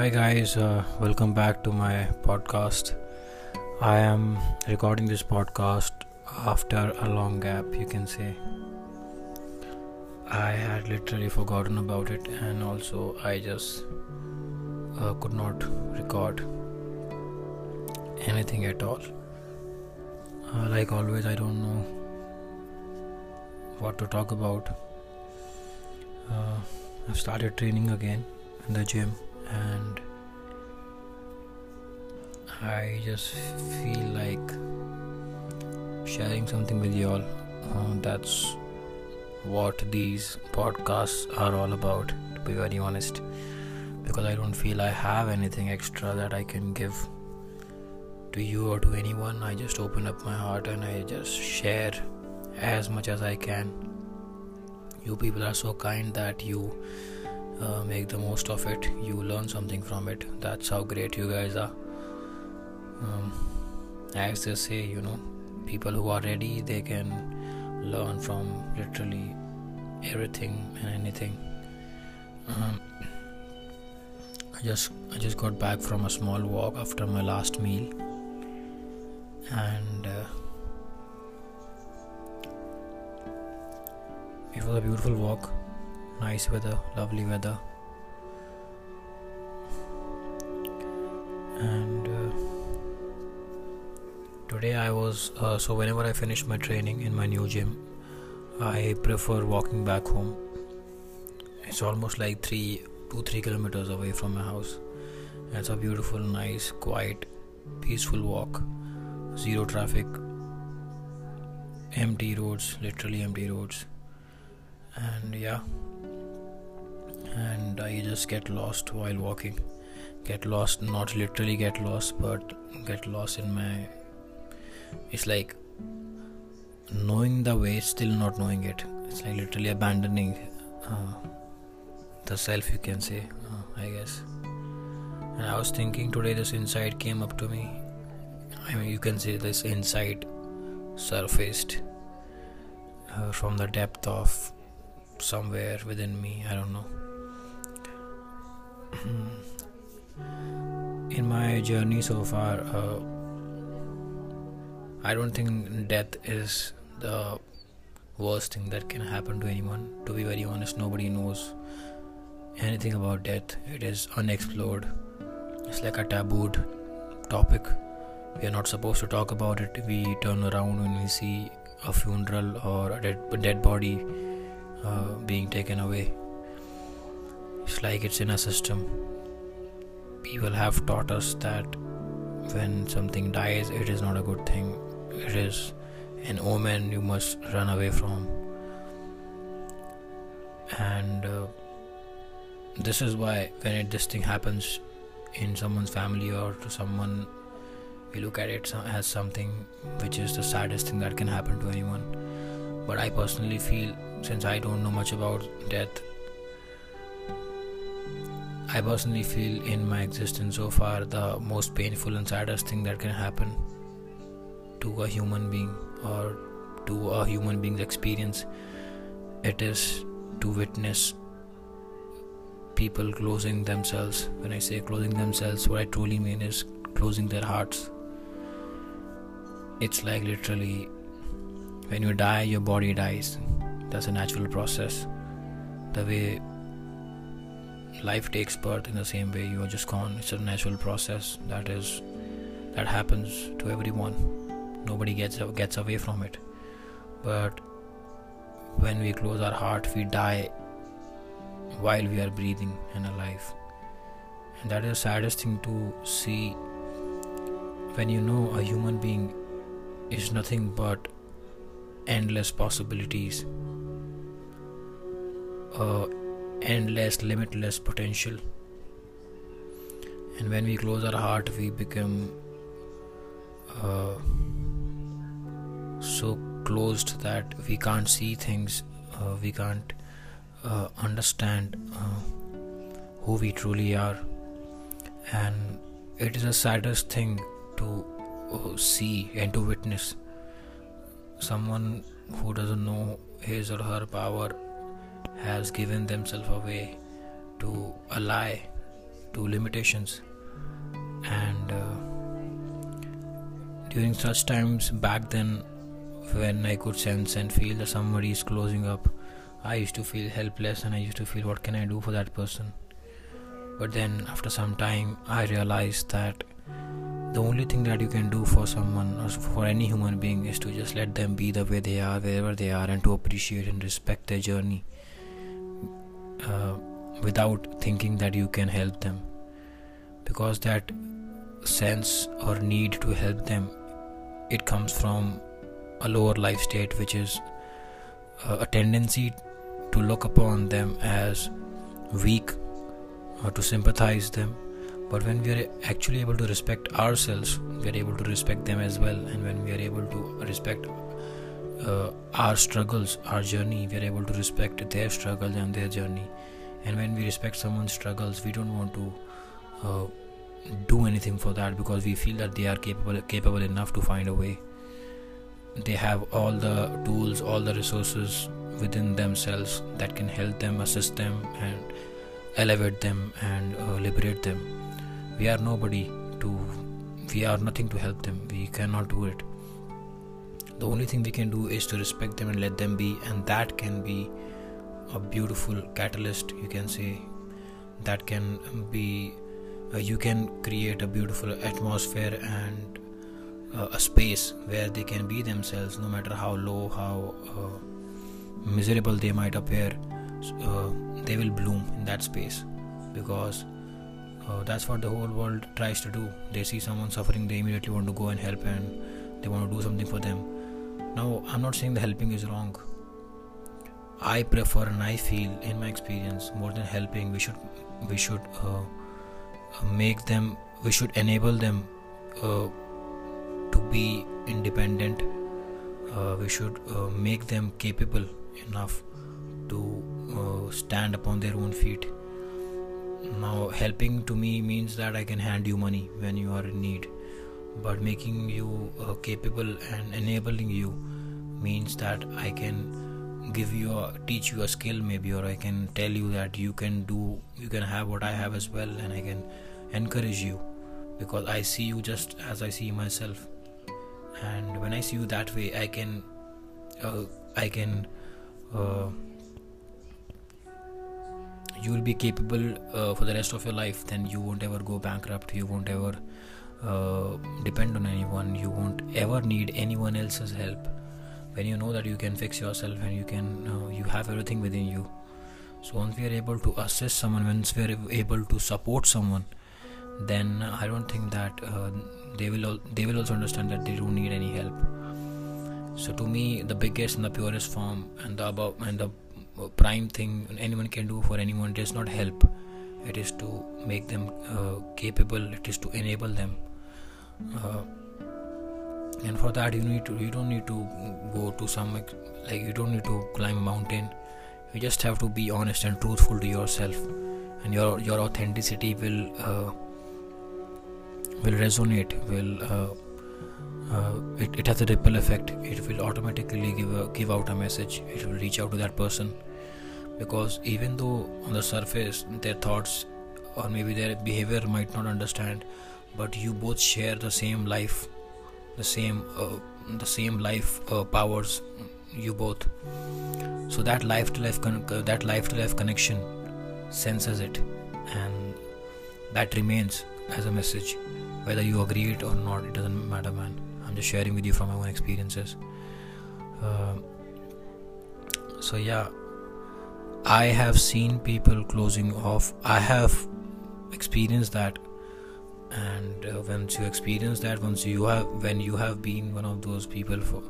Hi, guys, uh, welcome back to my podcast. I am recording this podcast after a long gap, you can say. I had literally forgotten about it, and also I just uh, could not record anything at all. Uh, like always, I don't know what to talk about. Uh, I've started training again in the gym and I just feel like sharing something with you all. Uh, that's what these podcasts are all about, to be very honest. Because I don't feel I have anything extra that I can give to you or to anyone. I just open up my heart and I just share as much as I can. You people are so kind that you uh, make the most of it. You learn something from it. That's how great you guys are. Um, as they say you know people who are ready they can learn from literally everything and anything. Um, i just i just got back from a small walk after my last meal. And uh, it was a beautiful walk nice weather, lovely weather. And uh, today I was uh, so whenever I finish my training in my new gym, I prefer walking back home. It's almost like three, two, three kilometers away from my house. And it's a beautiful, nice, quiet, peaceful walk. Zero traffic, empty roads, literally empty roads. And yeah, and I just get lost while walking. Get lost, not literally get lost, but get lost in my. It's like knowing the way, still not knowing it. It's like literally abandoning uh, the self, you can say, uh, I guess. And I was thinking today, this insight came up to me. I mean, you can say this insight surfaced uh, from the depth of somewhere within me. I don't know. in my journey so far, uh, I don't think death is the worst thing that can happen to anyone. To be very honest, nobody knows anything about death. It is unexplored. It's like a tabooed topic. We are not supposed to talk about it. We turn around when we see a funeral or a dead, dead body uh, being taken away. Like it's in a system. People have taught us that when something dies, it is not a good thing. It is an omen you must run away from. And uh, this is why when it, this thing happens in someone's family or to someone, we look at it as something which is the saddest thing that can happen to anyone. But I personally feel, since I don't know much about death, I personally feel in my existence so far the most painful and saddest thing that can happen to a human being or to a human being's experience it is to witness people closing themselves. When i say closing themselves what i truly mean is closing their hearts. It's like literally when you die your body dies. That's a natural process. The way life takes birth in the same way. You are just gone it's a natural process that is that happens to everyone. Nobody gets gets away from it. But when we close our heart we die while we are breathing and alive. And that is the saddest thing to see. When you know a human being is nothing but endless possibilities uh, endless, limitless potential. And when we close our heart, we become uh, so closed that we can't see things, uh, we can't uh, understand uh, who we truly are. And it is the saddest thing to uh, see and to witness someone who doesn't know his or her power has given themselves away to a lie to limitations. And uh, during such times back then when i could sense and feel that somebody is closing up i used to feel helpless and i used to feel what can i do for that person? But then after some time i realized that the only thing that you can do for someone or for any human being is to just let them be the way they are wherever they are and to appreciate and respect their journey uh, without thinking that you can help them. Because that sense or need to help them it comes from a lower life state which is uh, a tendency to look upon them as weak or to sympathize them. But when we are actually able to respect ourselves we are able to respect them as well. And when we are able to respect uh, our struggles our journey we are able to respect their struggles and their journey. And when we respect someone's struggles we don't want to uh, do anything for that because we feel that they are capable capable enough to find a way. They have all the tools all the resources within themselves that can help them assist them and elevate them and uh, liberate them. We are nobody to we are nothing to help them. We cannot do it the only thing we can do is to respect them and let them be and that can be a beautiful catalyst you can say. That can be uh, you can create a beautiful atmosphere and uh, a space where they can be themselves no matter how low how uh, miserable they might appear uh, they will bloom in that space. Because uh, that's what the whole world tries to do. They see someone suffering they immediately want to go and help and they want to do something for them now i'm not saying the helping is wrong. I prefer and I feel in my experience more than helping we should we should uh, make them we should enable them uh, to be independent. Uh, we should uh, make them capable enough to uh, stand upon their own feet. Now helping to me means that I can hand you money when you are in need but making you uh, capable and enabling you means that I can give you a teach you a skill maybe or i can tell you that you can do you can have what i have as well and i can encourage you. Because i see you just as i see myself. And when i see you that way i can uh, i can uh, you will be capable uh, for the rest of your life. Then you won't ever go bankrupt. You won't ever uh, depend on anyone you won't ever need anyone else's help. When you know that you can fix yourself and you can uh, you have everything within you. So once we are able to assist someone once we are able to support someone then i don't think that uh, they will they will also understand that they don't need any help. So to me the biggest and the purest form and the above and the prime thing anyone can do for anyone is not help. It is to make them uh, capable it is to enable them uh, and for that you need to you don't need to go to some like you don't need to climb a mountain. You just have to be honest and truthful to yourself and your your authenticity will uh, will resonate will uh, uh, it, it has a ripple effect. It will automatically give a, give out a message. It will reach out to that person. Because even though on the surface their thoughts or maybe their behavior might not understand but you both share the same life the same uh, the same life uh, powers you both. So that life to life con- uh, that life to life connection senses it and that remains as a message. Whether you agree it or not it doesn't matter man. I'm just sharing with you from my own experiences. Uh, so yeah i have seen people closing off. I have experienced that and uh, once you experience that once you have when you have been one of those people for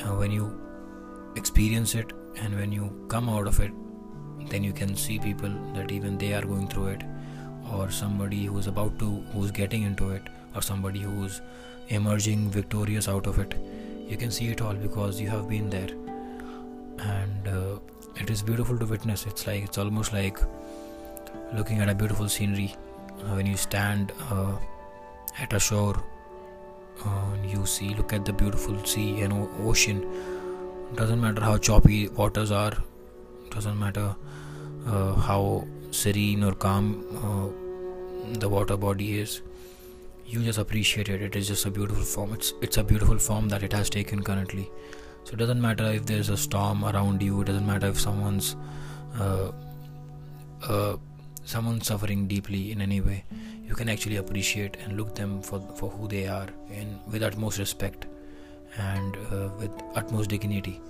uh, when you experience it and when you come out of it then you can see people that even they are going through it. Or somebody who's about to who's getting into it or somebody who's emerging victorious out of it. You can see it all because you have been there. And uh, it is beautiful to witness. It's like it's almost like looking at a beautiful scenery when you stand uh, at a shore uh, you see look at the beautiful sea and ocean doesn't matter how choppy waters are doesn't matter uh, how serene or calm uh, the water body is you just appreciate it. It is just a beautiful form. It's it's a beautiful form that it has taken currently. So it doesn't matter if there's a storm around you it doesn't matter if someone's uh, someone's suffering deeply in any way you can actually appreciate and look them for for who they are and with utmost respect and uh, with utmost dignity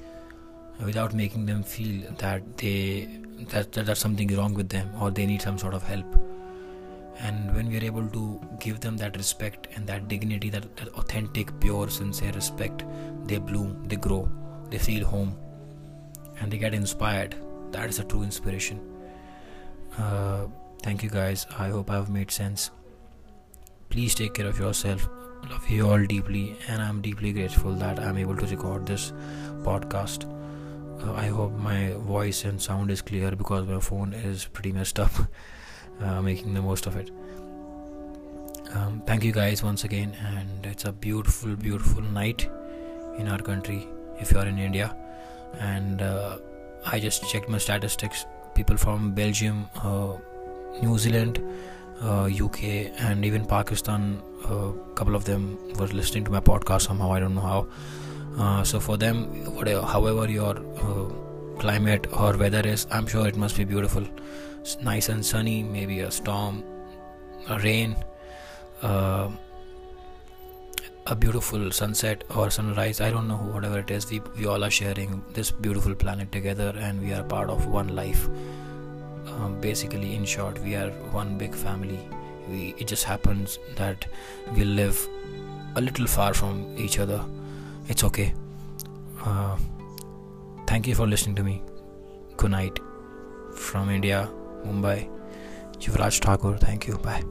without making them feel that they that, that there's something wrong with them or they need some sort of help. And when we are able to give them that respect and that dignity that, that authentic pure sincere respect they bloom they grow they feel home and they get inspired. That is a true inspiration uh, thank you guys. I hope i've made sense. Please take care of yourself. Love you all deeply and i'm deeply grateful that i'm able to record this podcast. Uh, i hope my voice and sound is clear because my phone is pretty messed up uh, making the most of it. Um, thank you guys once again and it's a beautiful beautiful night in our country if you are in india. And uh, i just checked my statistics people from belgium uh, new zealand uk uh, and even pakistan a uh, couple of them were listening to my podcast somehow i don't know how. So for them whatever however your climate or weather is i'm sure it must be beautiful. It's nice and sunny maybe a storm a rain a beautiful sunset or sunrise. I don't know whatever it is. We, we all are sharing this beautiful planet together and we are part of one life. Um, basically in short we are one big family. We, it just happens that we live a little far from each other. It's okay. Uh, thank you for listening to me. Good night from india mumbai. Yuvraj thakur thank you. Bye